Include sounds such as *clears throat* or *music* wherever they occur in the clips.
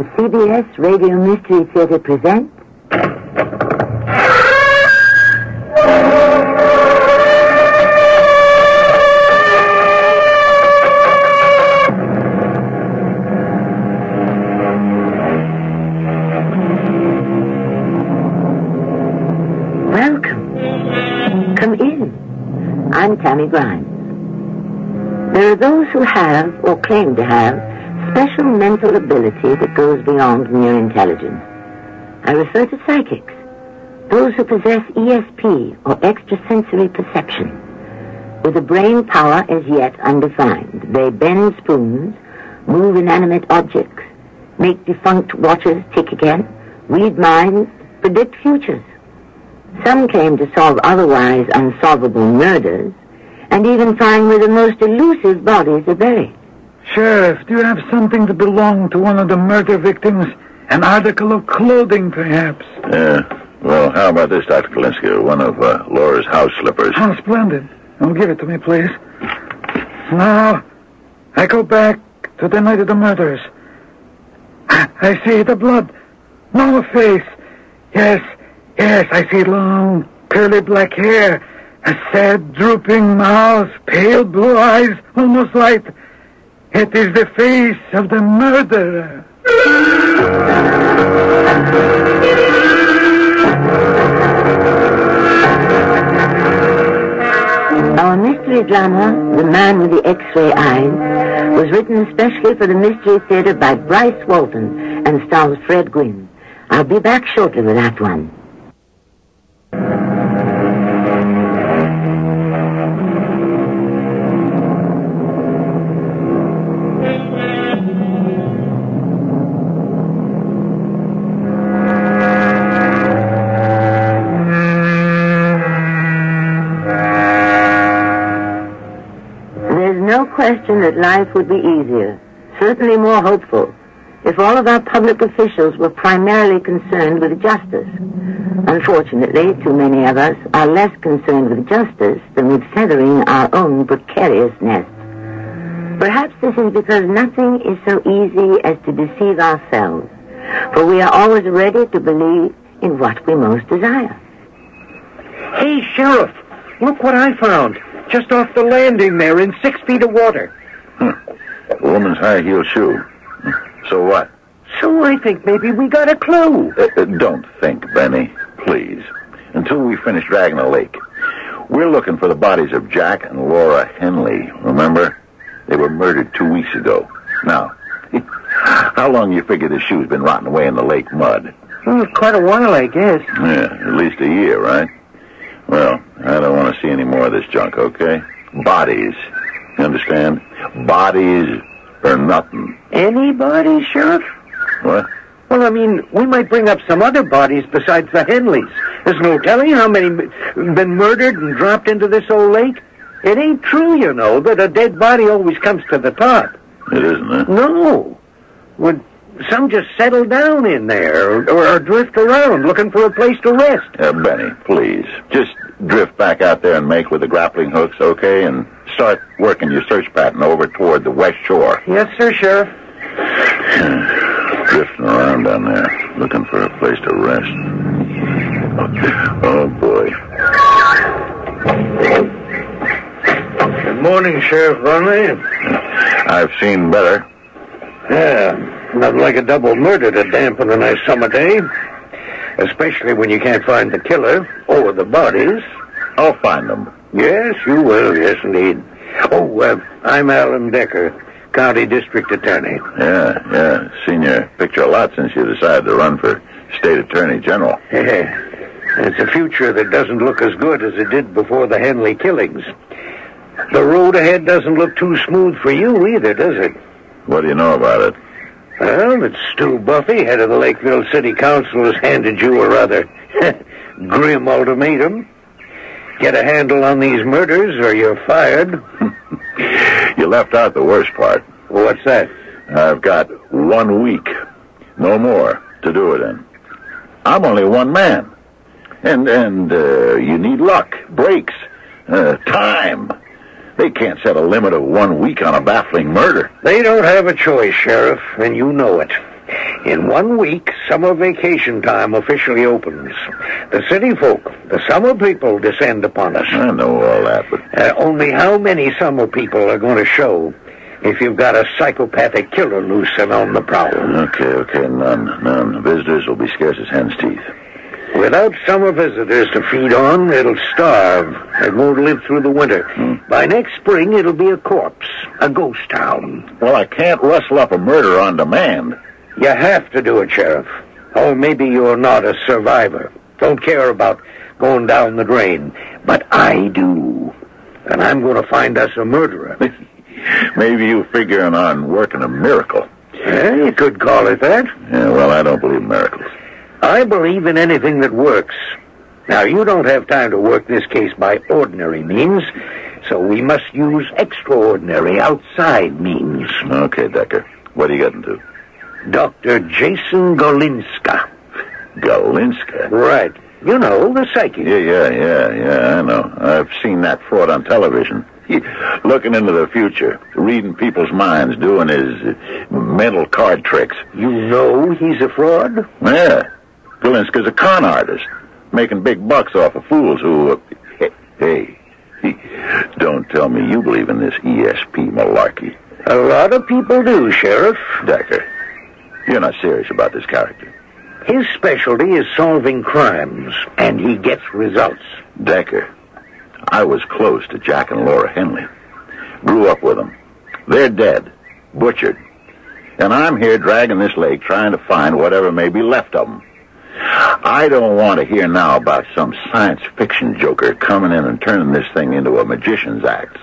The CBS Radio Mystery Theater presents. Welcome. Come in. I'm Tammy Grimes. There are those who have, or claim to have, special mental ability that goes beyond mere intelligence. I refer to psychics, those who possess ESP, or extrasensory perception. With a brain power as yet undefined, they bend spoons, move inanimate objects, make defunct watches tick again, read minds, predict futures. Some claim to solve otherwise unsolvable murders, and even find where the most elusive bodies are buried. Sheriff, do you have something that belonged to one of the murder victims? An article of clothing, perhaps? Yeah. Well, how about this, Dr. Kalinsky? One of uh, Laura's house slippers. How splendid. Oh, give it to me, please. Now, I go back to the night of the murders. I see the blood. No face. Yes, yes, I see long, curly black hair. A sad, drooping mouth, pale blue eyes, almost light. It is the face of the murderer. Our mystery drama, The Man with the X-Ray Eyes, was written especially for the Mystery Theater by Bryce Walton and stars Fred Gwynne. I'll be back shortly with that One. That life would be easier, certainly more hopeful, if all of our public officials were primarily concerned with justice. Unfortunately, too many of us are less concerned with justice than with feathering our own precarious nest. Perhaps this is because nothing is so easy as to deceive ourselves, for we are always ready to believe in what we most desire. Hey, Sheriff, look what I found. Just off the landing there in six feet of water. A woman's high heel shoe. So what? So I think maybe we got a clue. Uh, uh, don't think, Benny. Please. Until we finish dragging the lake. We're looking for the bodies of Jack and Laura Henley. Remember? They were murdered two weeks ago. Now, *laughs* how long you figure this shoe's been rotting away in the lake mud? Oh, quite a while, I guess. Yeah, at least a year, right? Well, I don't want to see any more of this junk, okay? Bodies. You understand? Bodies or nothing. Anybody, Sheriff? What? Well, I mean, we might bring up some other bodies besides the Henleys. There's no telling how many been murdered and dropped into this old lake. It ain't true, you know, that a dead body always comes to the top. It isn't, huh? No. Would some just settle down in there or, or, drift around looking for a place to rest? Uh, Benny, please. Just drift back out there and make with the grappling hooks, okay? And start working your search pattern over toward the west shore. Yes, sir, Sheriff. *sighs* Drifting around down there, looking for a place to rest. Oh, boy. Good morning, Sheriff Ronley. I've seen better. Yeah, nothing like a double murder to dampen a nice summer day. Especially when you can't find the killer or the bodies. I'll find them. Yes, you will. Yes, indeed. Oh, uh, I'm Alan Decker, County District Attorney. Yeah, yeah. Seen your picture a lot since you decided to run for State Attorney General. Yeah. it's a future that doesn't look as good as it did before the Henley killings. The road ahead doesn't look too smooth for you either, does it? What do you know about it? Well, it's Stu Buffy, head of the Lakeville City Council, has handed you a rather *laughs* grim ultimatum. Get a handle on these murders or you're fired. *laughs* you left out the worst part. What's that? I've got one week, no more, to do it in. I'm only one man. And, and, uh, you need luck, breaks, uh, time. They can't set a limit of one week on a baffling murder. They don't have a choice, Sheriff, and you know it. In one week, summer vacation time officially opens. The city folk, the summer people, descend upon us. I know all that, but Uh, only how many summer people are going to show if you've got a psychopathic killer loose and on the prowl? okay, okay, none, none. Visitors will be scarce as hen's teeth. Without summer visitors to feed on, it'll starve. It won't live through the winter. Hmm. By next spring, it'll be a corpse, a ghost town. Well, I can't rustle up a murder on demand. You have to do it, Sheriff. Oh, maybe you're not a survivor. Don't care about going down the drain. But I do. And I'm going to find us a murderer. *laughs* Maybe you're figuring on working a miracle. Yeah, you could call it that. Yeah, well, I don't believe in miracles. I believe in anything that works. Now, you don't have time to work this case by ordinary means, so we must use extraordinary outside means. Okay, Decker. What are you getting to? Dr. Jason Golinska. Golinska? Right. You know, the psychic. Yeah, yeah, yeah, yeah, I know. I've seen that fraud on television. He, looking into the future, reading people's minds, doing his uh, mental card tricks. You know he's a fraud? Yeah. Galinska's a con artist, making big bucks off of fools who... Uh, hey, hey, *laughs* don't tell me you believe in this ESP malarkey. A lot of people do, Sheriff. Decker, you're not serious about this character. His specialty is solving crimes, and he gets results. Decker, I was close to Jack and Laura Henley. Grew up with them. They're dead. Butchered. And I'm here dragging this lake trying to find whatever may be left of them. I don't want to hear now about some science fiction joker coming in and turning this thing into a magician's act.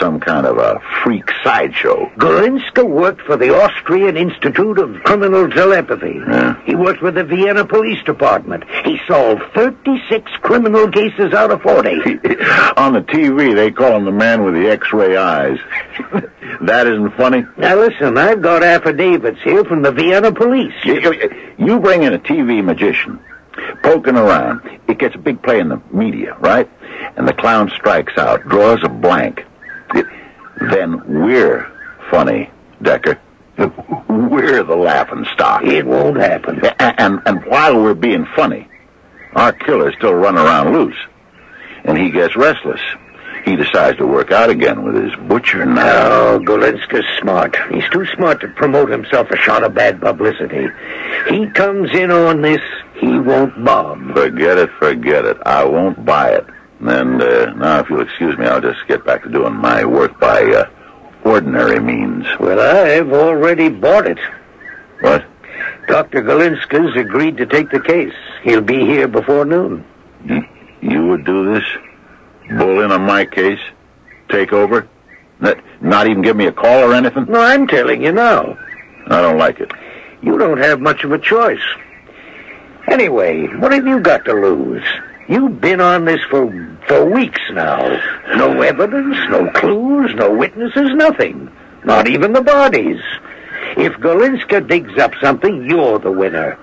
Some kind of a freak sideshow. Golinska worked for the Austrian Institute of Criminal Telepathy. Yeah. He worked with the Vienna Police Department. He solved 36 criminal cases out of 40. *laughs* On the TV, they call him the man with the X-ray eyes. *laughs* that isn't funny. Now listen, I've got affidavits here from the Vienna Police. You, you- you bring in a TV magician, poking around. It gets a big play in the media, right? And the clown strikes out, draws a blank. Then we're funny, Decker. *laughs* We're the laughing stock. It won't happen. A- And, and while we're being funny, our killer's still running around loose. And he gets restless. He decides to work out again with his butcher knife. Oh, Golinska's smart. He's too smart to promote himself a shot of bad publicity. He comes in on this, he won't bob. Forget it, forget it. I won't buy it. And uh, now, if you'll excuse me, I'll just get back to doing my work by uh, ordinary means. Well, I've already bought it. What? Dr. Golinska's agreed to take the case. He'll be here before noon. You, would do this? Bull in on my case? Take over? Not even give me a call or anything? No, I'm telling you now. I don't like it. You don't have much of a choice. Anyway, what have you got to lose? You've been on this for for weeks now. No evidence, no clues, no witnesses, nothing. Not even the bodies. If Golinska digs up something, you're the winner.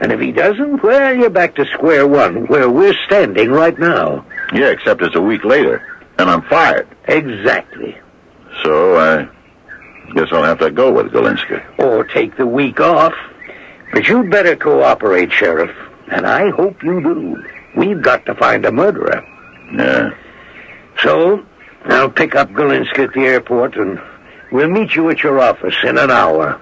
And if he doesn't, well, you're back to square one, where we're standing right now. Yeah, except it's a week later, and I'm fired. Exactly. So I guess I'll have to go with Galinska. Or take the week off. But you'd better cooperate, Sheriff. And I hope you do. We've got to find a murderer. Yeah. So, I'll pick up Golinska at the airport and we'll meet you at your office in an hour.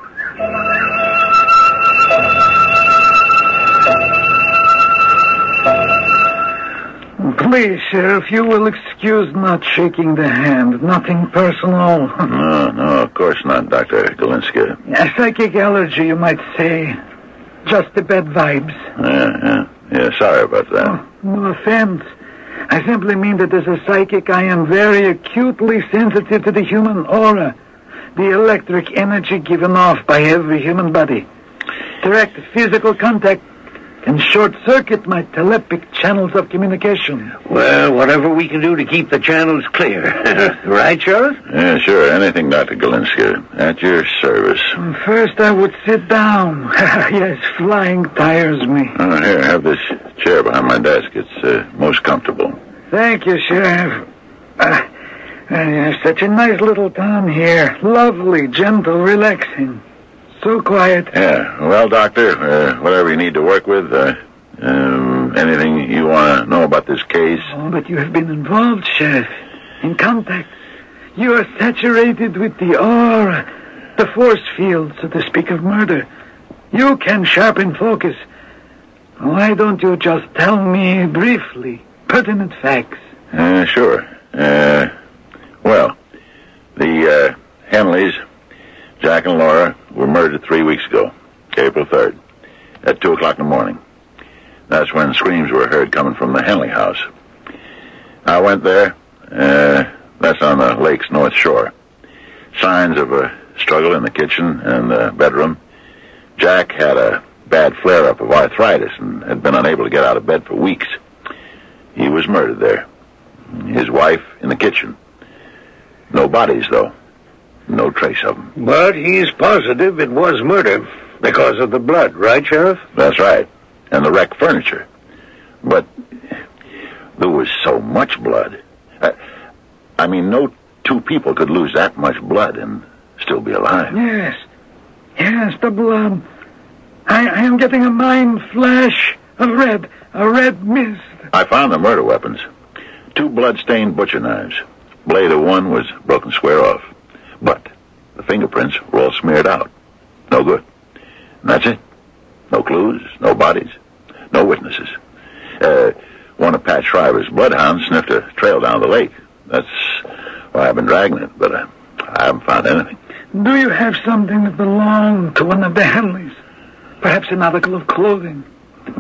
Please, Sheriff, you will excuse not shaking the hand. Nothing personal. *laughs* No, no, of course not, Dr. Galinska. A psychic allergy, you might say. Just the bad vibes. Yeah, yeah. Yeah, sorry about that. Oh, no offense. I simply mean that as a psychic, I am very acutely sensitive to the human aura, the electric energy given off by every human body. Direct physical contact can short circuit my telepathic channels of communication. Well, whatever we can do to keep the channels clear. *laughs* right, Sheriff? Yeah, sure. Anything, Dr. Galinska. At your service. First, I would sit down. *laughs* yes, flying tires me. Oh, here, have this chair behind my desk. It's uh, most comfortable. Thank you, Sheriff. Uh, uh, such a nice little town here. Lovely, gentle, relaxing. So quiet. Yeah. Well, Doctor, uh, whatever you need to work with, uh, um, anything you want to know about this case? Oh, but you have been involved, Sheriff. In contact. You are saturated with the aura, the force field, so to speak, of murder. You can sharpen focus. Why don't you just tell me briefly pertinent facts? Uh, sure. Uh, well, the uh, Henleys, Jack and Laura, were murdered three weeks ago, April 3rd, at 2 o'clock in the morning. That's when screams were heard coming from the Henley house. I went there. Uh, that's on the lake's north shore. Signs of a struggle in the kitchen and the bedroom. Jack had a bad flare-up of arthritis and had been unable to get out of bed for weeks. He was murdered there. His wife in the kitchen. No bodies, though. No trace of them. But he's positive it was murder because of the blood, right, Sheriff? That's right. And the wrecked furniture. But there was so much blood. I, I mean, no two people could lose that much blood and still be alive. Yes. Yes, the blood. I, I am getting a mind flash of red, a red mist. I found the murder weapons. Two blood-stained butcher knives. Blade of one was broken square off. But the fingerprints were all smeared out. No good. And that's it. No clues, no bodies, no witnesses. Uh, one of Pat Shriver's bloodhounds sniffed a trail down the lake. That's why I've been dragging it, but uh, I haven't found anything. Do you have something that belonged to one of the Henleys? Perhaps an article of clothing?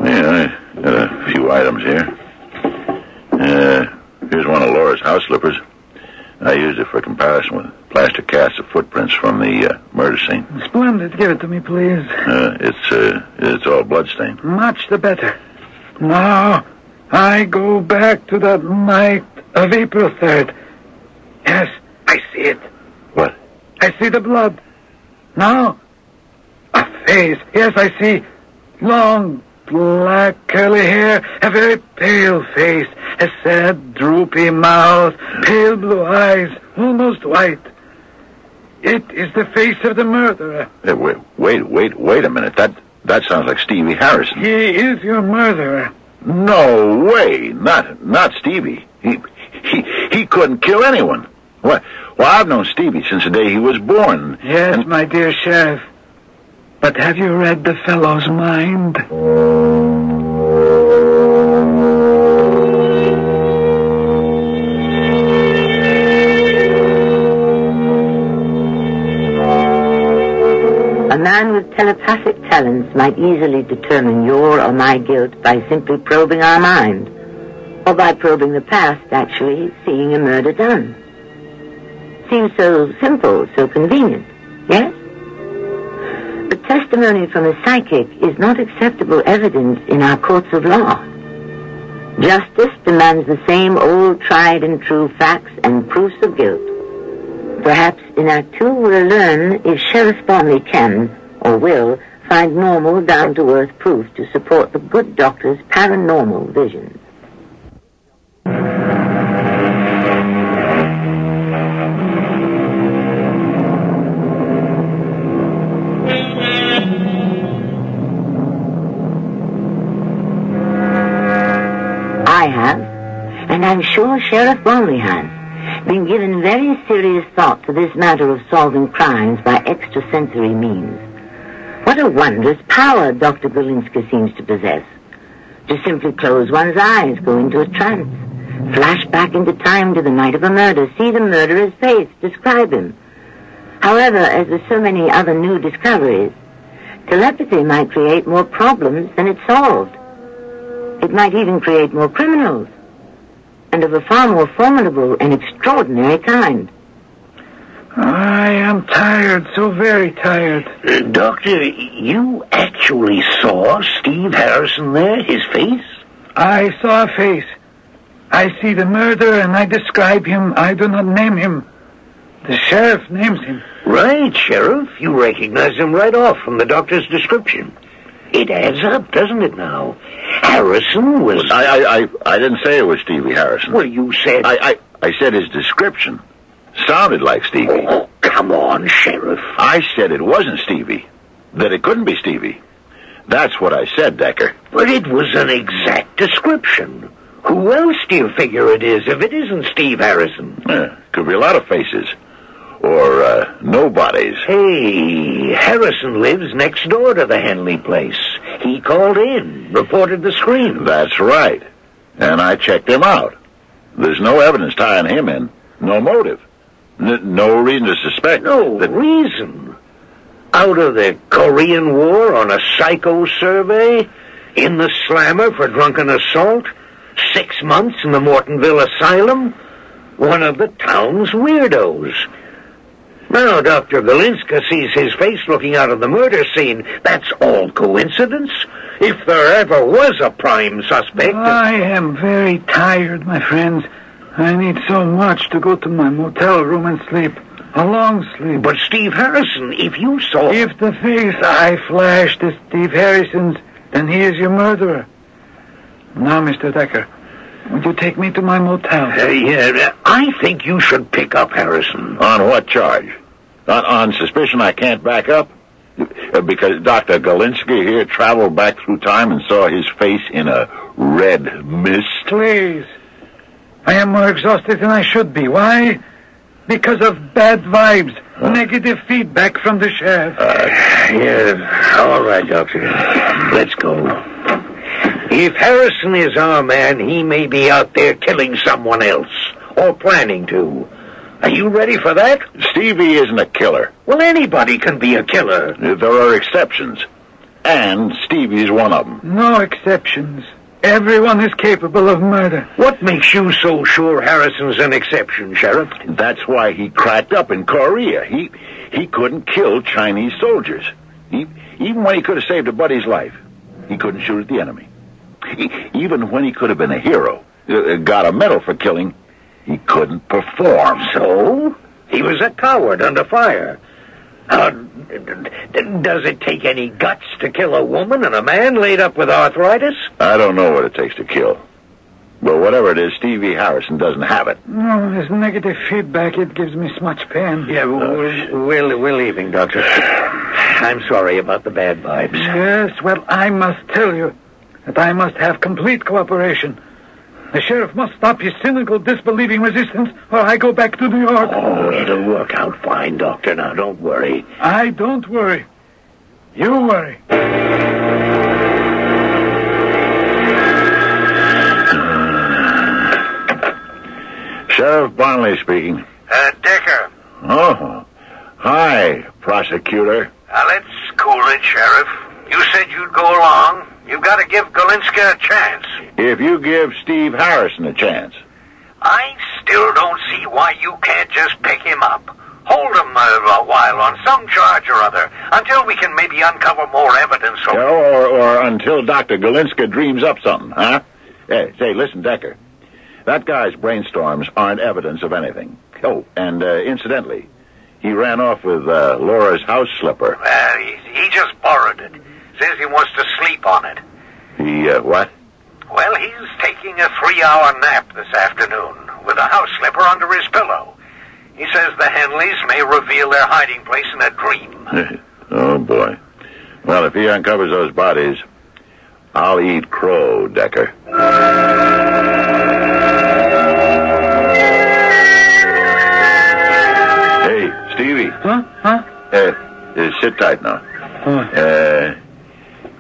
Yeah, I got a few items here. Uh, here's one of Laura's house slippers. I used it for comparison with plaster casts of footprints from the uh, murder scene. Splendid. Give it to me, please. Uh, it's uh, it's all bloodstained. Much the better. Now, I go back to that night of April 3rd. Yes, I see it. What? I see the blood. Now, a face. Yes, I see. Long, black, curly hair, a very pale face, a sad, droopy mouth, pale blue eyes, almost white. It is the face of the murderer. Hey, wait, wait, wait, wait a minute. That that sounds like Stevie Harrison. He is your murderer. No way. Not not Stevie. He he he couldn't kill anyone. What? Well, I've known Stevie since the day he was born. Yes, And- my dear sheriff. But have you read the fellow's mind? Man with telepathic talents might easily determine your or my guilt by simply probing our mind, or by probing the past, actually seeing a murder done. Seems so simple, so convenient, yes? But testimony from a psychic is not acceptable evidence in our courts of law. Justice demands the same old tried and true facts and proofs of guilt. Perhaps in Act Two we'll learn if Sheriff Bonley can, or will, find normal, down-to-earth proof to support the good doctor's paranormal visions. I have, and I'm sure Sheriff Bonley has, been given very serious thought to this matter of solving crimes by extrasensory means. What a wondrous power Dr. Golinska seems to possess. To simply close one's eyes, go into a trance, flash back into time to the night of a murder, see the murderer's face, describe him. However, as with so many other new discoveries, telepathy might create more problems than it solved. It might even create more criminals, and of a far more formidable and extraordinary kind. I am tired, so very tired. Uh, Doctor, you actually saw Steve Harrison there, his face? I saw a face. I see the murderer and I describe him. I do not name him. The sheriff names him. Right, Sheriff. You recognize him right off from the doctor's description. It adds up, doesn't it now? Harrison was... I, I I I didn't say it was Stevie Harrison. Well, you said... I I I said his description sounded like Stevie. Oh, come on, Sheriff. I said it wasn't Stevie. that it couldn't be Stevie. That's what I said, Decker. But it was an exact description. Who else do you figure it is if it isn't Steve Harrison? Yeah, could be a lot of faces. Or, uh, nobodies. Hey, Harrison lives next door to the Henley place. He called in, reported the scream. That's right. And I checked him out. There's no evidence tying him in. No motive. N- no reason to suspect. No that- reason. Out of the Korean War on a psycho survey? In the slammer for drunken assault? Six months in the Mortonville Asylum? One of the town's weirdos. Now Dr. Galinska sees his face looking out of the murder scene. That's all coincidence. If there ever was a prime suspect. I am very tired, my friends. I need so much to go to my motel room and sleep. A long sleep. But Steve Harrison, if you saw... If the face I flashed is Steve Harrison's, then he is your murderer. Now, Mr. Decker, would you take me to my motel? Uh, yeah, I think you should pick up Harrison. On what charge? On, on suspicion I can't back up? Uh, Because Dr. Galinsky here traveled back through time and saw his face in a red mist? Please. I am more exhausted than I should be. Why? Because of bad vibes, negative feedback from the sheriff. Yeah, all right, Doctor. Let's go. If Harrison is our man, he may be out there killing someone else, or planning to. Are you ready for that? Stevie isn't a killer. Well, anybody can be a killer. There are exceptions. And Stevie's one of them. No exceptions. Everyone is capable of murder. What makes you so sure Harrison's an exception, Sheriff? That's why he cracked up in Korea. He he couldn't kill Chinese soldiers. He, even when he could have saved a buddy's life, he couldn't shoot at the enemy. He, even when he could have been a hero, uh, got a medal for killing, he couldn't perform. So? He was a coward under fire. Uh, d- d- does it take any guts to kill a woman and a man laid up with arthritis? I don't know what it takes to kill. But whatever it is, Stevie Harrison doesn't have it. No, this negative feedback, it gives me so much pain. Yeah, we're, we're, we're leaving, Doctor. I'm sorry about the bad vibes. Yes, well, I must tell you that I must have complete cooperation. The sheriff must stop his cynical, disbelieving resistance, or I go back to New York. Oh, it'll work out fine, Doctor. Now, don't worry. I don't worry. You worry. Sheriff Bonley speaking. Uh, Decker, Oh, hi, prosecutor. uh, let's cool it, Sheriff. You said you'd go along. You've got to give Galinska a chance. If you give Steve Harrison a chance, I still don't see why you can't just pick him up. Hold him uh, a while on some charge or other until we can maybe uncover more evidence. Or... know, or, or until Dr. Galinska dreams up something, huh? Hey, say, listen, Decker. That guy's brainstorms aren't evidence of anything. Oh, and uh, incidentally, he ran off with uh, Laura's house slipper. Well, he, he just borrowed it. Says he wants to sleep on it. He, uh, what? Well, he's taking a three-hour nap this afternoon with a house slipper under his pillow. He says the Henleys may reveal their hiding place in a dream. *laughs* oh, boy. Well, if he uncovers those bodies, I'll eat crow, Decker. Hey, Stevie. Huh? Huh? Uh, uh, sit tight now. Oh, Uh,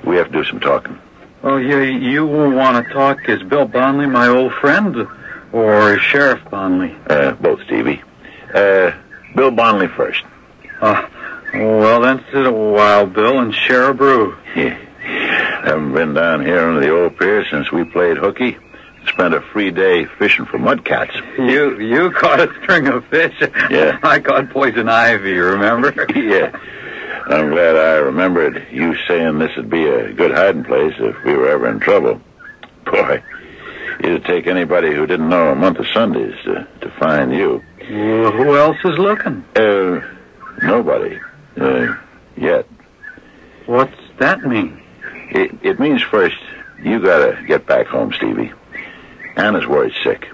we have to do some talking. oh you, you want to talk? Is Bill Bonley my old friend? Or Sheriff Bonley? Uh, both, Stevie. Uh, Bill Bonley first. Uh, well, then sit a while, Bill, and share a brew. Yeah. *laughs* Haven't been down here under the old pier since we played hooky. Spent a free day fishing for mudcats. You you *laughs* caught a string of fish. Yeah. I caught poison ivy, remember? *laughs* yeah. I'm glad I remembered you saying this would be a good hiding place if we were ever in trouble. *laughs* Boy, it'd take anybody who didn't know a month of Sundays to, to find you. Well, who else is looking? Uh, nobody. Uh, yet. What's that mean? It, it means first, you gotta get back home, Stevie. Anna's worried sick.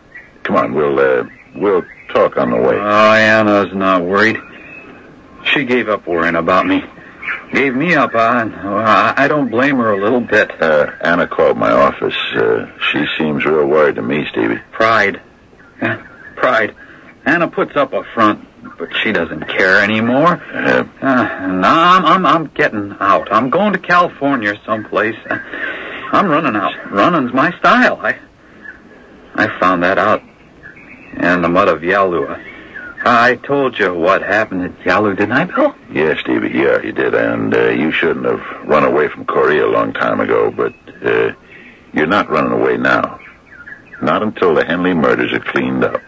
Come on, we'll, uh, we'll talk on the way. Oh, Anna's not worried. She gave up worrying about me. gave me up on. I I don't blame her a little bit. Uh, Anna called my office. Uh, she seems real worried to me, Stevie. Pride. Yeah, pride. Anna puts up a front, but she doesn't care anymore. Uh, Uh, no, I'm, I'm, I'm getting out. I'm going to California someplace. Uh, I'm running out. Running's my style. I, I found that out in the mud of Yalu. I told you what happened at Yalu, didn't I, Bill? Yes, Stevie, yeah, you did. And uh, you shouldn't have run away from Korea a long time ago, but uh, you're not running away now. Not until the Henley murders are cleaned up.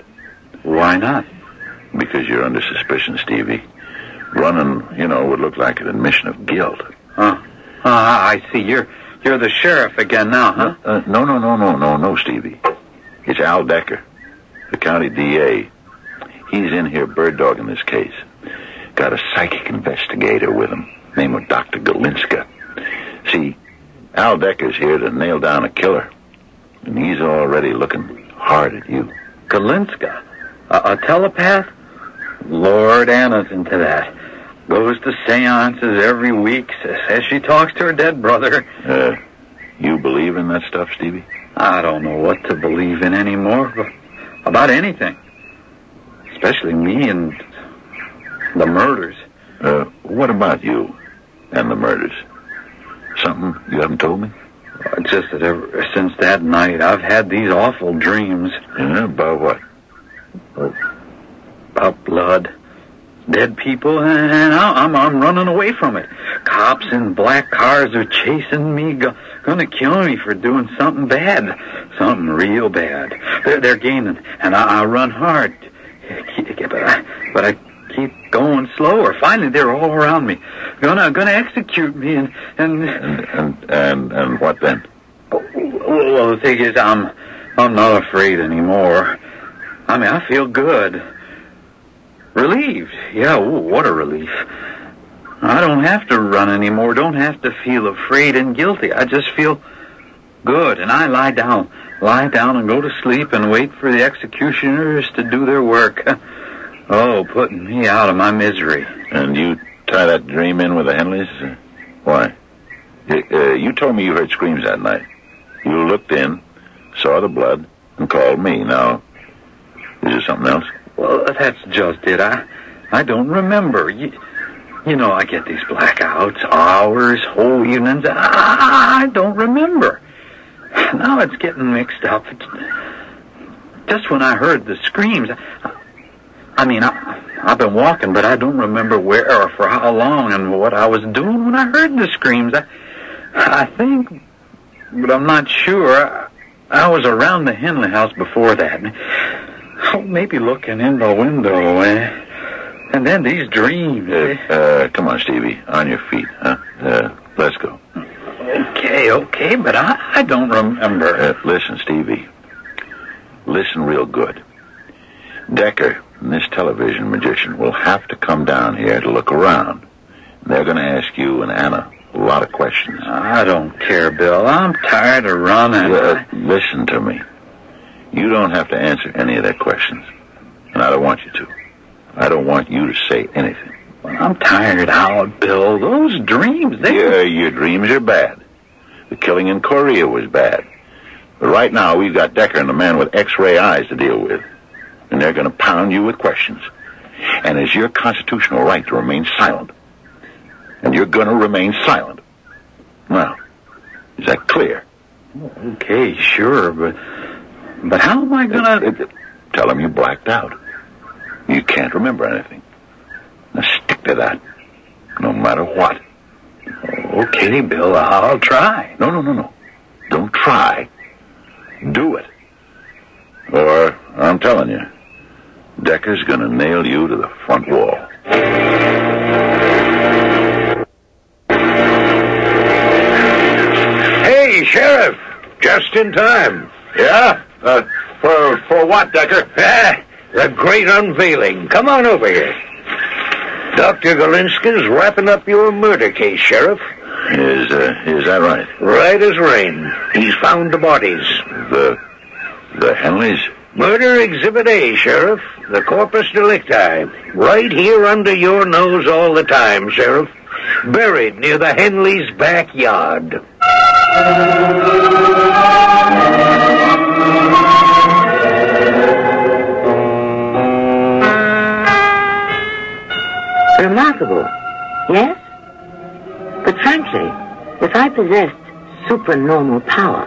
Why not? Because you're under suspicion, Stevie. Running, you know, would look like an admission of guilt. Huh? Ah, I see. You're, you're the sheriff again now, huh? Uh, no, no, no, no, no, no, Stevie. It's Al Decker, the county DA. He's in here bird dogging this case. Got a psychic investigator with him, name of Dr. Galinska. See, Al Decker's here to nail down a killer, and he's already looking hard at you. Galinska? A, a telepath? Lord, Anna's into that. Goes to seances every week, says she talks to her dead brother. Uh, you believe in that stuff, Stevie? I don't know what to believe in anymore, but about anything. Especially me and the murders. Uh, what about you and the murders? Something you haven't told me? Uh, Just that ever since that night, I've had these awful dreams Yeah, about what? about blood, dead people, and I'm I'm running away from it. Cops in black cars are chasing me, go, gonna kill me for doing something bad, something real bad. They're they're gaining, and I, I run hard, but I but I keep going slower. Finally, they're all around me, gonna gonna execute me, and and. And and and, what then? Oh, well, well, the thing is, I'm I'm not afraid anymore. I mean, I feel good, relieved. Yeah, ooh, what a relief. I don't have to run anymore. Don't have to feel afraid and guilty. I just feel good, and I lie down, lie down, and go to sleep, and wait for the executioners to do their work. *laughs* Oh, putting me out of my misery. And you tie that dream in with the Henleys? Why? Uh, you told me you heard screams that night. You looked in, saw the blood, and called me. Now, is there something else? Well, that's just it. I, I don't remember. You, you know, I get these blackouts, hours, whole evenings. I, I don't remember. Now it's getting mixed up. It's, just when I heard the screams, I, I mean, I, I've been walking, but I don't remember where or for how long and what I was doing when I heard the screams. I, I think, but I'm not sure. I was around the Henley house before that. Oh, maybe looking in the window, eh? And then these dreams. Uh, eh? uh, come on, Stevie. On your feet, huh? Uh, let's go. Okay, okay, but I, I don't remember. Uh, listen, Stevie. Listen real good. Decker and this television magician will have to come down here to look around. They're going to ask you and Anna a lot of questions. I don't care, Bill. I'm tired of running. Uh, listen to me. You don't have to answer any of their questions. And I don't want you to. I don't want you to say anything. I'm tired out, Bill. Those dreams, they Yeah, your dreams are bad. The killing in Korea was bad. But right now, we've got Decker and the man with X-ray eyes to deal with. And they're going to pound you with questions. And it's your constitutional right to remain silent. And you're going to remain silent. Now, is that clear? Okay, sure, but but how am I gonna? Uh, uh, Tell them you blacked out. You can't remember anything. Now stick to that. No matter what. Okay, Bill, I'll try. No, no, no, no. Don't try. Do it. Or, I'm telling you, Decker's gonna nail you to the front wall. Hey, Sheriff! Just in time. Yeah? Uh, for, for what, Decker? Ah, the great unveiling. Come on over here. Dr. Galinska's wrapping up your murder case, Sheriff. Is, uh, is that right? Right as rain. He's found the bodies. The, the Henleys? Murder Exhibit A, Sheriff. The corpus delicti. Right here under your nose all the time, Sheriff. buried near the Henleys' backyard. Remarkable, yes? But frankly, if I possessed supernormal power,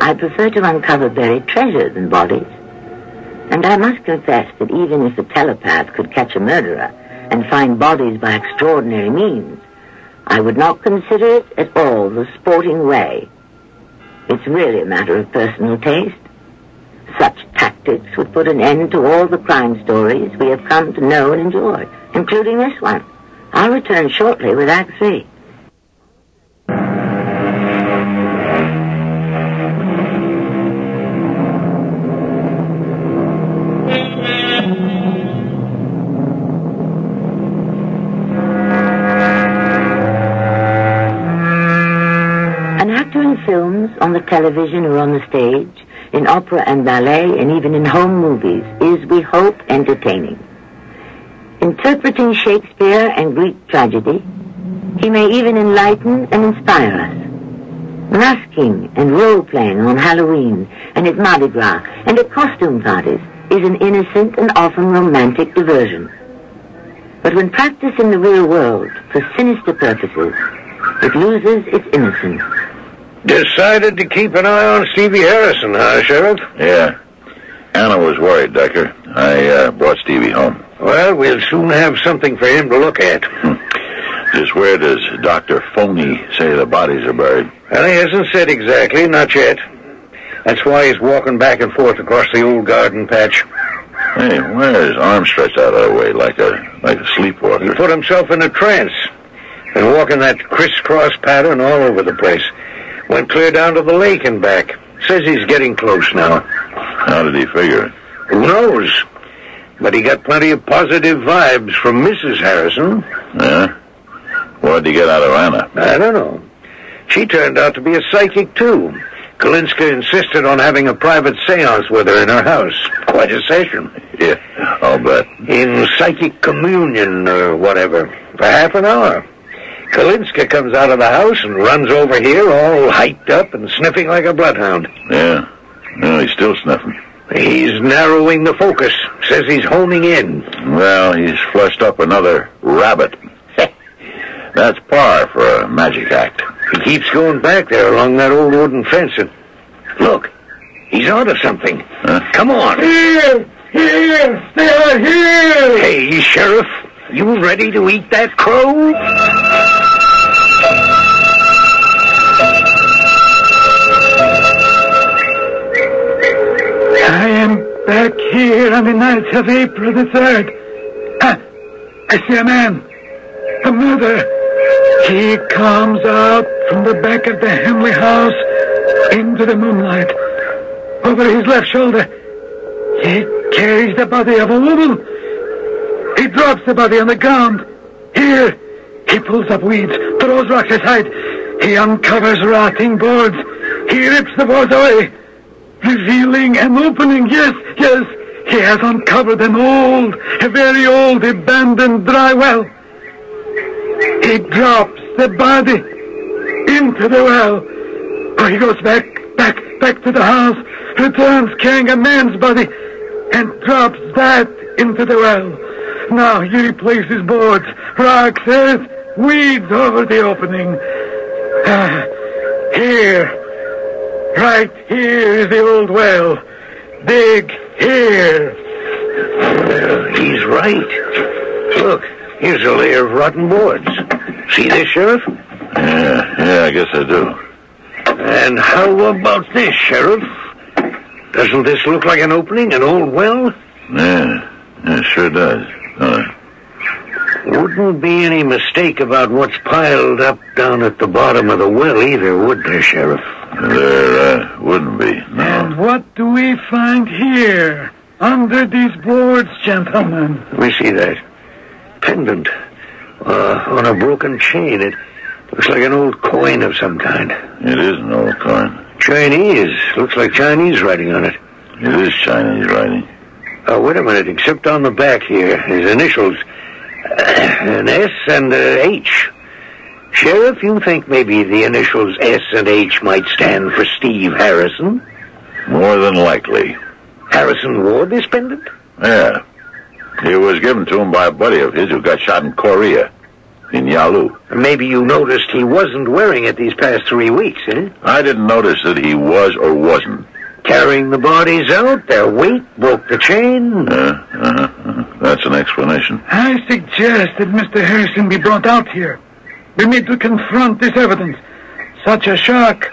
I'd prefer to uncover buried treasure than bodies. And I must confess that even if a telepath could catch a murderer and find bodies by extraordinary means, I would not consider it at all the sporting way. It's really a matter of personal taste. Such tactics would put an end to all the crime stories we have come to know and enjoy, including this one. I'll return shortly with Act 3. Films, on the television or on the stage, in opera and ballet, and even in home movies, is, we hope, entertaining. Interpreting Shakespeare and Greek tragedy, he may even enlighten and inspire us. Masking and role-playing on Halloween and at Mardi Gras and at costume parties is an innocent and often romantic diversion. But when practiced in the real world for sinister purposes, it loses its innocence. Decided to keep an eye on Stevie Harrison, huh, Sheriff? Yeah. Anna was worried, Decker. I uh, brought Stevie home. Well, we'll soon have something for him to look at. Just where does Dr. Phony say the bodies are buried? Well, he hasn't said exactly, not yet. That's why he's walking back and forth across the old garden patch. Hey, why are his arms stretched out that way like a like a sleepwalker? He put himself in a trance and walking that crisscross pattern all over the place. Went clear down to the lake and back. Says he's getting close now. How did he figure it? Who knows? But he got plenty of positive vibes from Mrs. Harrison. Yeah? What'd he get out of Anna? I don't know. She turned out to be a psychic, too. Kalinska insisted on having a private seance with her in her house. Quite a session. Yeah, I'll bet. In psychic communion or whatever. For half an hour. Kalinska comes out of the house and runs over here all hiked up and sniffing like a bloodhound. Yeah. No, he's still sniffing. He's narrowing the focus. Says he's honing in. Well, he's flushed up another rabbit. *laughs* That's par for a magic act. He keeps going back there along that old wooden fence and... Look, he's onto something. Huh? Come on. Here! Here! They are here! Hey, Sheriff, you ready to eat that crow? Back here on the night of April the 3rd. Ah, I see a man. A murderer. He comes out from the back of the Henley house into the moonlight. Over his left shoulder, he carries the body of a woman. He drops the body on the ground. Here, he pulls up weeds, throws rocks aside. He uncovers rotting boards. He rips the boards away revealing an opening. Yes, yes. He has uncovered an old, a very old abandoned dry well. He drops the body into the well. Oh, he goes back, back, back to the house, returns carrying a man's body, and drops that into the well. Now he replaces boards, rocks, earth, weeds over the opening. Ah, here, Right here is the old well. Dig here. Well, he's right. Look, here's a layer of rotten boards. See this, Sheriff? Yeah, yeah, I guess I do. And how about this, Sheriff? Doesn't this look like an opening, an old well? Yeah, yeah it sure does. Uh, Wouldn't be any mistake about what's piled up down at the bottom of the well either, would there, Sheriff? there uh, wouldn't be, no. And what do we find here? Under these boards, gentlemen. Let me see that. Pendant. Uh, on a broken chain. It looks like an old coin of some kind. It is an old coin. Chinese. Looks like Chinese writing on it. It is Chinese writing. Oh, wait a minute. Except on the back here, his initials. An S and a H. Sheriff, you think maybe the initials S and H might stand for Steve Harrison? More than likely. Harrison wore this pendant? Yeah. It was given to him by a buddy of his who got shot in Korea, in Yalu. Maybe you noticed he wasn't wearing it these past three weeks, eh? I didn't notice that he was or wasn't. Carrying the bodies out, their weight broke the chain. Uh, uh, that's an explanation. I suggest that Mr. Harrison be brought out here. We need to confront this evidence. Such a shock,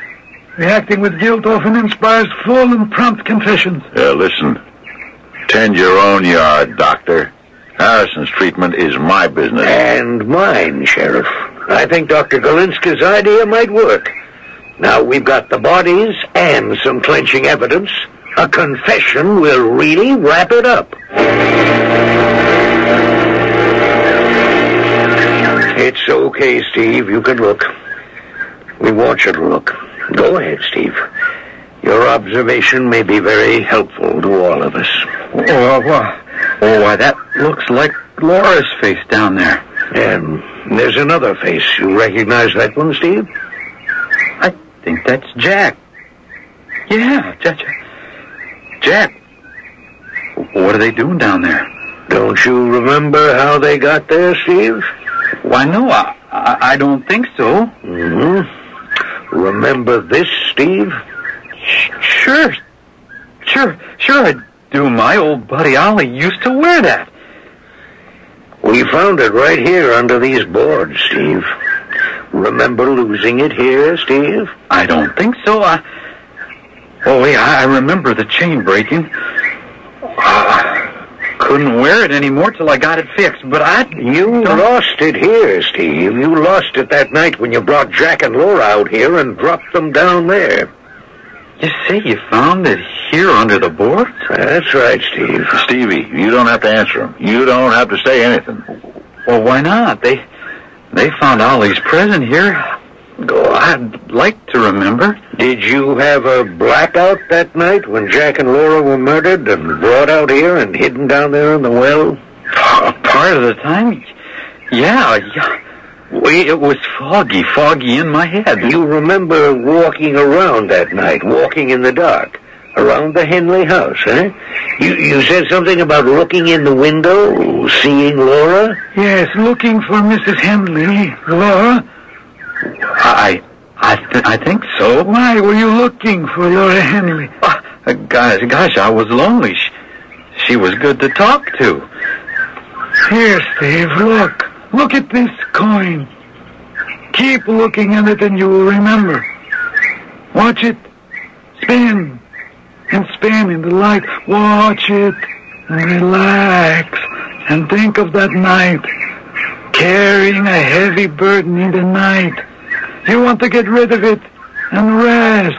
reacting with guilt often inspires full and prompt confessions. Yeah, listen. Tend your own yard, Doctor. Harrison's treatment is my business. And mine, Sheriff. I think Dr. Galinska's idea might work. Now we've got the bodies and some clenching evidence. A confession will really wrap it up. It's okay, Steve. You can look. We want you to look. Go ahead, Steve. Your observation may be very helpful to all of us. Oh, uh, why, oh, why, that looks like Laura's face down there. And there's another face. You recognize that one, Steve? Think that's Jack. Yeah, Jack. Jack. What are they doing down there? Don't you remember how they got there, Steve? Why, no, I, I, I don't think so. Mm-hmm. Remember this, Steve? Sure. Sure, sure I do. My old buddy Ollie used to wear that. We found it right here under these boards, Steve. Remember losing it here, Steve? I don't think so. I. Oh, wait, I, I remember the chain breaking. I couldn't wear it anymore till I got it fixed, but I. You don't- lost it here, Steve. You lost it that night when you brought Jack and Laura out here and dropped them down there. You say you found it here under the board? That's right, Steve. Stevie, you don't have to answer him. You don't have to say anything. Well, why not? They they found Ollie's present here. I'd like to remember. Did you have a blackout that night when Jack and Laura were murdered and brought out here and hidden down there in the well? Part of the time, yeah, yeah. It was foggy, foggy in my head. You remember walking around that night, walking in the dark, around the Henley house, eh? You, you said something about looking in the window, seeing Laura? Yes, looking for Mrs. Henley. Laura? I, I, th- I think so. Why were you looking for Laura Henley? Uh, gosh, gosh, I was lonely. She, she was good to talk to. Here, Steve, look. Look at this coin. Keep looking at it and you will remember. Watch it. Spin. And spin in the light. Watch it. And relax. And think of that night. Carrying a heavy burden in the night. You want to get rid of it and rest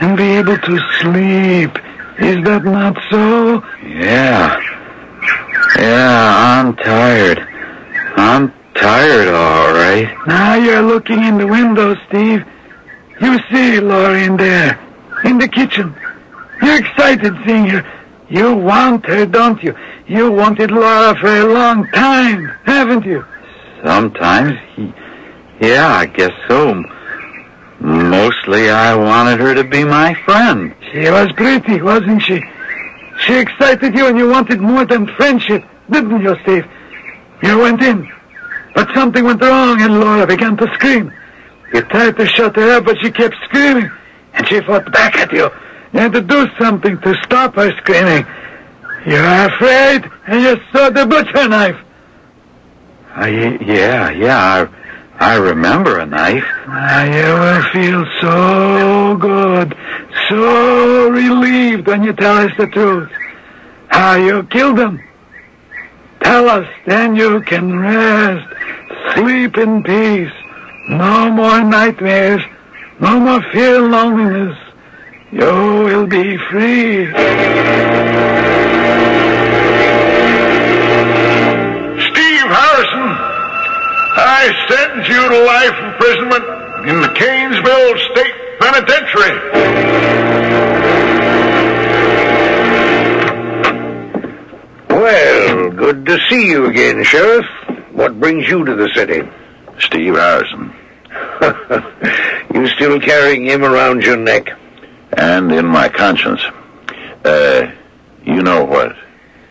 and be able to sleep. Is that not so? Yeah. Yeah, I'm tired. I'm tired, all right. Now you're looking in the window, Steve. You see Laura in there, in the kitchen. You're excited seeing her. You want her, don't you? You wanted Laura for a long time, haven't you? Sometimes. Yeah, I guess so. Mostly I wanted her to be my friend. She was pretty, wasn't she? She excited you and you wanted more than friendship, didn't you, Steve? You went in, but something went wrong and Laura began to scream. You tried to shut her up, but she kept screaming, and she fought back at you. You had to do something to stop her screaming. You're afraid, and you saw the butcher knife. yeah, yeah, I, I remember a knife. You will feel so good, so relieved when you tell us the truth. How you killed them. Tell us, then you can rest, sleep in peace. No more nightmares, no more fear loneliness. You will be free. Steve Harrison, I sentence you to life imprisonment in the Canesville State Penitentiary. Well, good to see you again, Sheriff. What brings you to the city? Steve Harrison. *laughs* you still carrying him around your neck? And in my conscience. Uh, you know what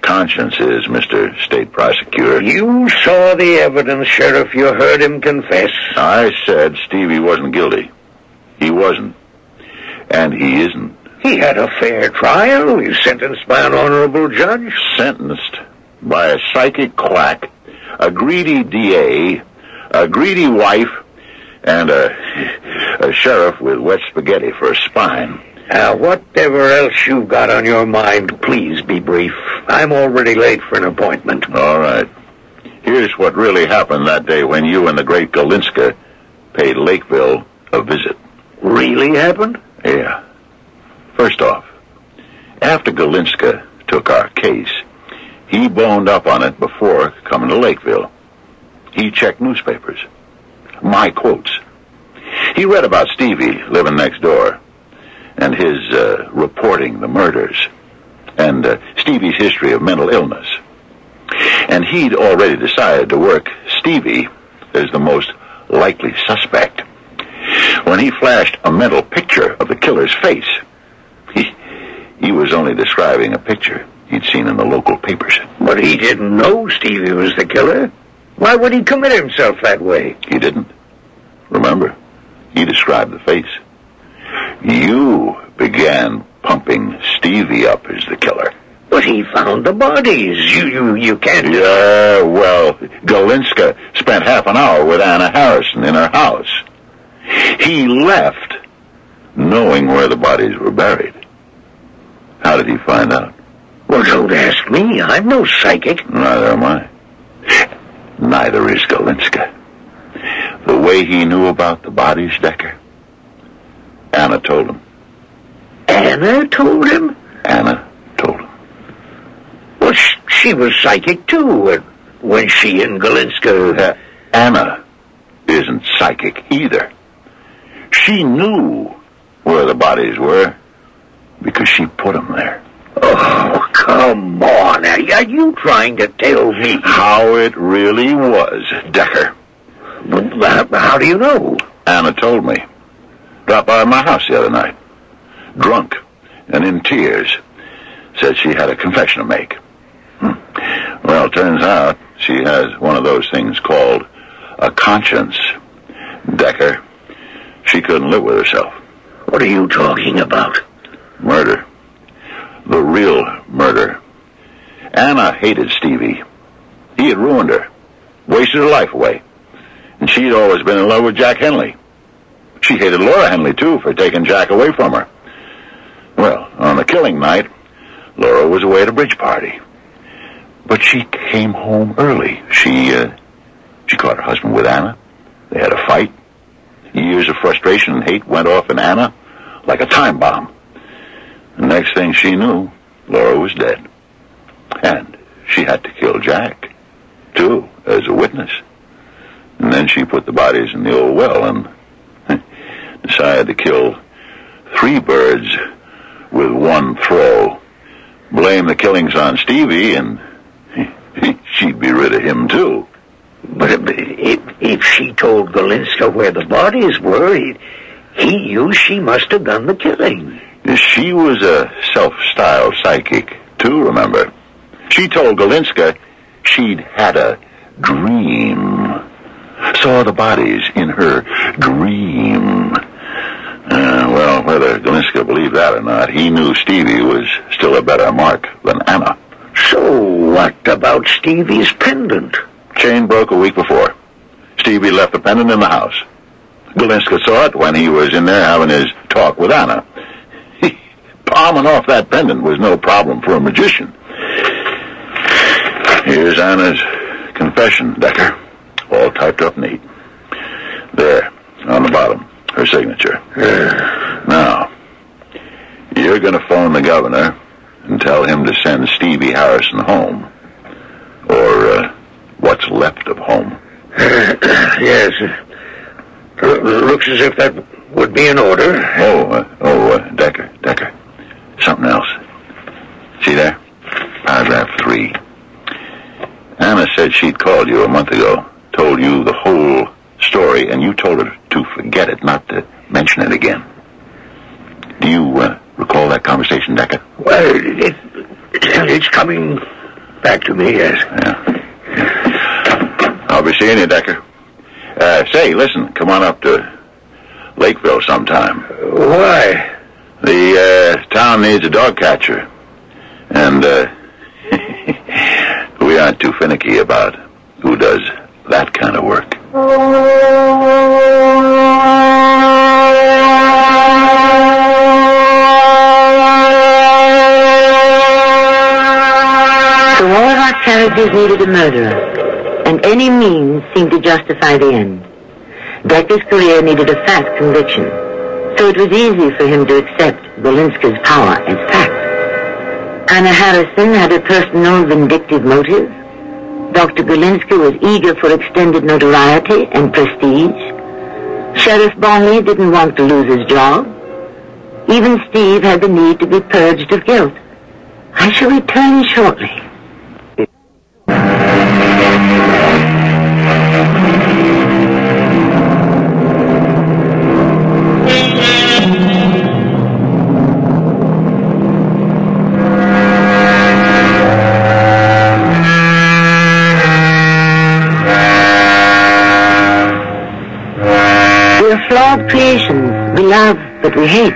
conscience is, Mr. State Prosecutor. You saw the evidence, Sheriff. You heard him confess. I said Stevie wasn't guilty. He wasn't. And he isn't. He had a fair trial. He was sentenced by an honorable judge. Sentenced by a psychic quack, a greedy DA, a greedy wife, and a, *laughs* a sheriff with wet spaghetti for a spine. Now, whatever else you've got on your mind, please be brief. I'm already late for an appointment. All right. Here's what really happened that day when you and the great Galinska paid Lakeville a visit. Really happened? Yeah. First off, after Galinska took our case, he boned up on it before coming to Lakeville. He checked newspapers. My quotes. He read about Stevie living next door and his uh, reporting the murders and uh, Stevie's history of mental illness. And he'd already decided to work Stevie as the most likely suspect. When he flashed a mental picture of the killer's face, he, he was only describing a picture he'd seen in the local papers. But he didn't know Stevie was the killer. Why would he commit himself that way? He didn't. Remember, he described the face. You began pumping Stevie up as the killer. But he found the bodies. You, you, you can't. Yeah, well, Galinska spent half an hour with Anna Harrison in her house. He left knowing where the bodies were buried. How did he find out? Well, don't ask me. I'm no psychic. Neither am I. Neither is Galinska. The way he knew about the bodies, Decker, Anna told him. Anna told him? Anna told him. Well, sh- she was psychic, too, when she and Galinska... Uh, Anna isn't psychic either. She knew where the bodies were because she put them there. Oh, come on. Are are you trying to tell me? How it really was, Decker. But How do you know? Anna told me. Dropped by my house the other night. Drunk and in tears. Said she had a confession to make. Hmm. Well, turns out she has one of those things called a conscience. Decker, she couldn't live with herself. What are you talking about? Murder. The real murder. Anna hated Stevie. He had ruined her. Wasted her life away. And she'd always been in love with Jack Henley. She hated Laura Henley, too, for taking Jack away from her. Well, on the killing night, Laura was away at a bridge party. But she came home early. She, uh, she caught her husband with Anna. They had a fight. Years of frustration and hate went off in Anna like a time bomb. The next thing she knew, Laura was dead. And she had to kill Jack, too, as a witness. And then she put the bodies in the old well and decided to kill three birds with one throw. Blame the killings on Stevie, and *laughs* she'd be rid of him, too. But if, if, she told Galinska where the bodies were, he, he knew she must have done the killing. She was a self-styled psychic, too, remember? She told Galinska she'd had a dream. Saw the bodies in her dream. Uh, well, whether Galinska believed that or not, he knew Stevie was still a better mark than Anna. So what about Stevie's pendant? Chain broke a week before. Stevie left the pendant in the house. Galinska saw it when he was in there having his talk with Anna. Palming off that pendant was no problem for a magician. Here's Anna's confession, Decker. All typed up neat. There, on the bottom, her signature. now, you're going to phone the governor and tell him to send Stevie Harrison home. Or uh, what's left of home. *clears throat* yes. Looks as if that would be in order. Oh, uh, oh, uh, Decker, Decker. Something else. See there? Paragraph three. Anna said she'd called you a month ago, told you the whole story, and you told her to forget it, not to mention it again. Do you, uh, recall that conversation, Decker? Well, it, it's coming back to me, yes. Yeah. I'll be seeing you, Decker. Uh, say, listen, come on up to Lakeville sometime. Why? The uh, town needs a dog catcher. And uh, *laughs* we aren't too finicky about who does that kind of work. Needed a murderer, and any means seemed to justify the end. Decker's career needed a fast conviction, so it was easy for him to accept Golinska's power as fact. Anna Harrison had a personal vindictive motive. Dr. Golinska was eager for extended notoriety and prestige. Sheriff Bonley didn't want to lose his job. Even Steve had the need to be purged of guilt. I shall return shortly. But we hate.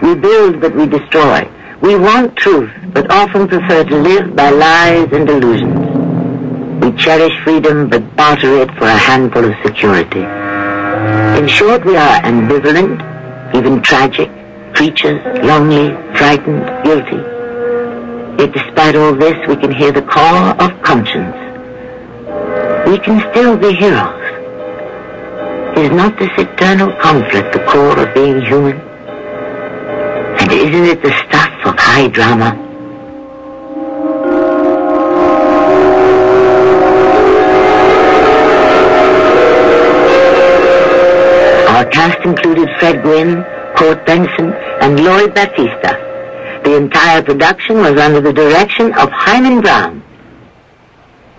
We build, but we destroy. We want truth, but often prefer to live by lies and illusions. We cherish freedom, but barter it for a handful of security. In short, we are ambivalent, even tragic, creatures, lonely, frightened, guilty. Yet despite all this, we can hear the call of conscience. We can still be heroes. Is not this eternal conflict the core of being human? And isn't it the stuff of high drama? Our cast included Fred Gwynne, Court Benson, and Lloyd Battista. The entire production was under the direction of Himan Brown.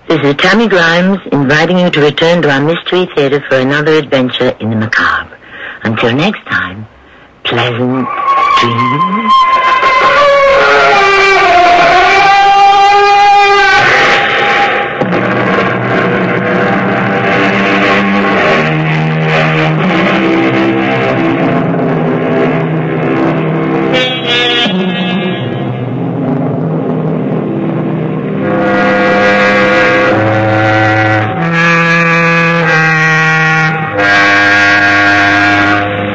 This is Tammy Grimes inviting you to return to our Mystery Theater for another adventure in the macabre. Until next time, pleasant dreams.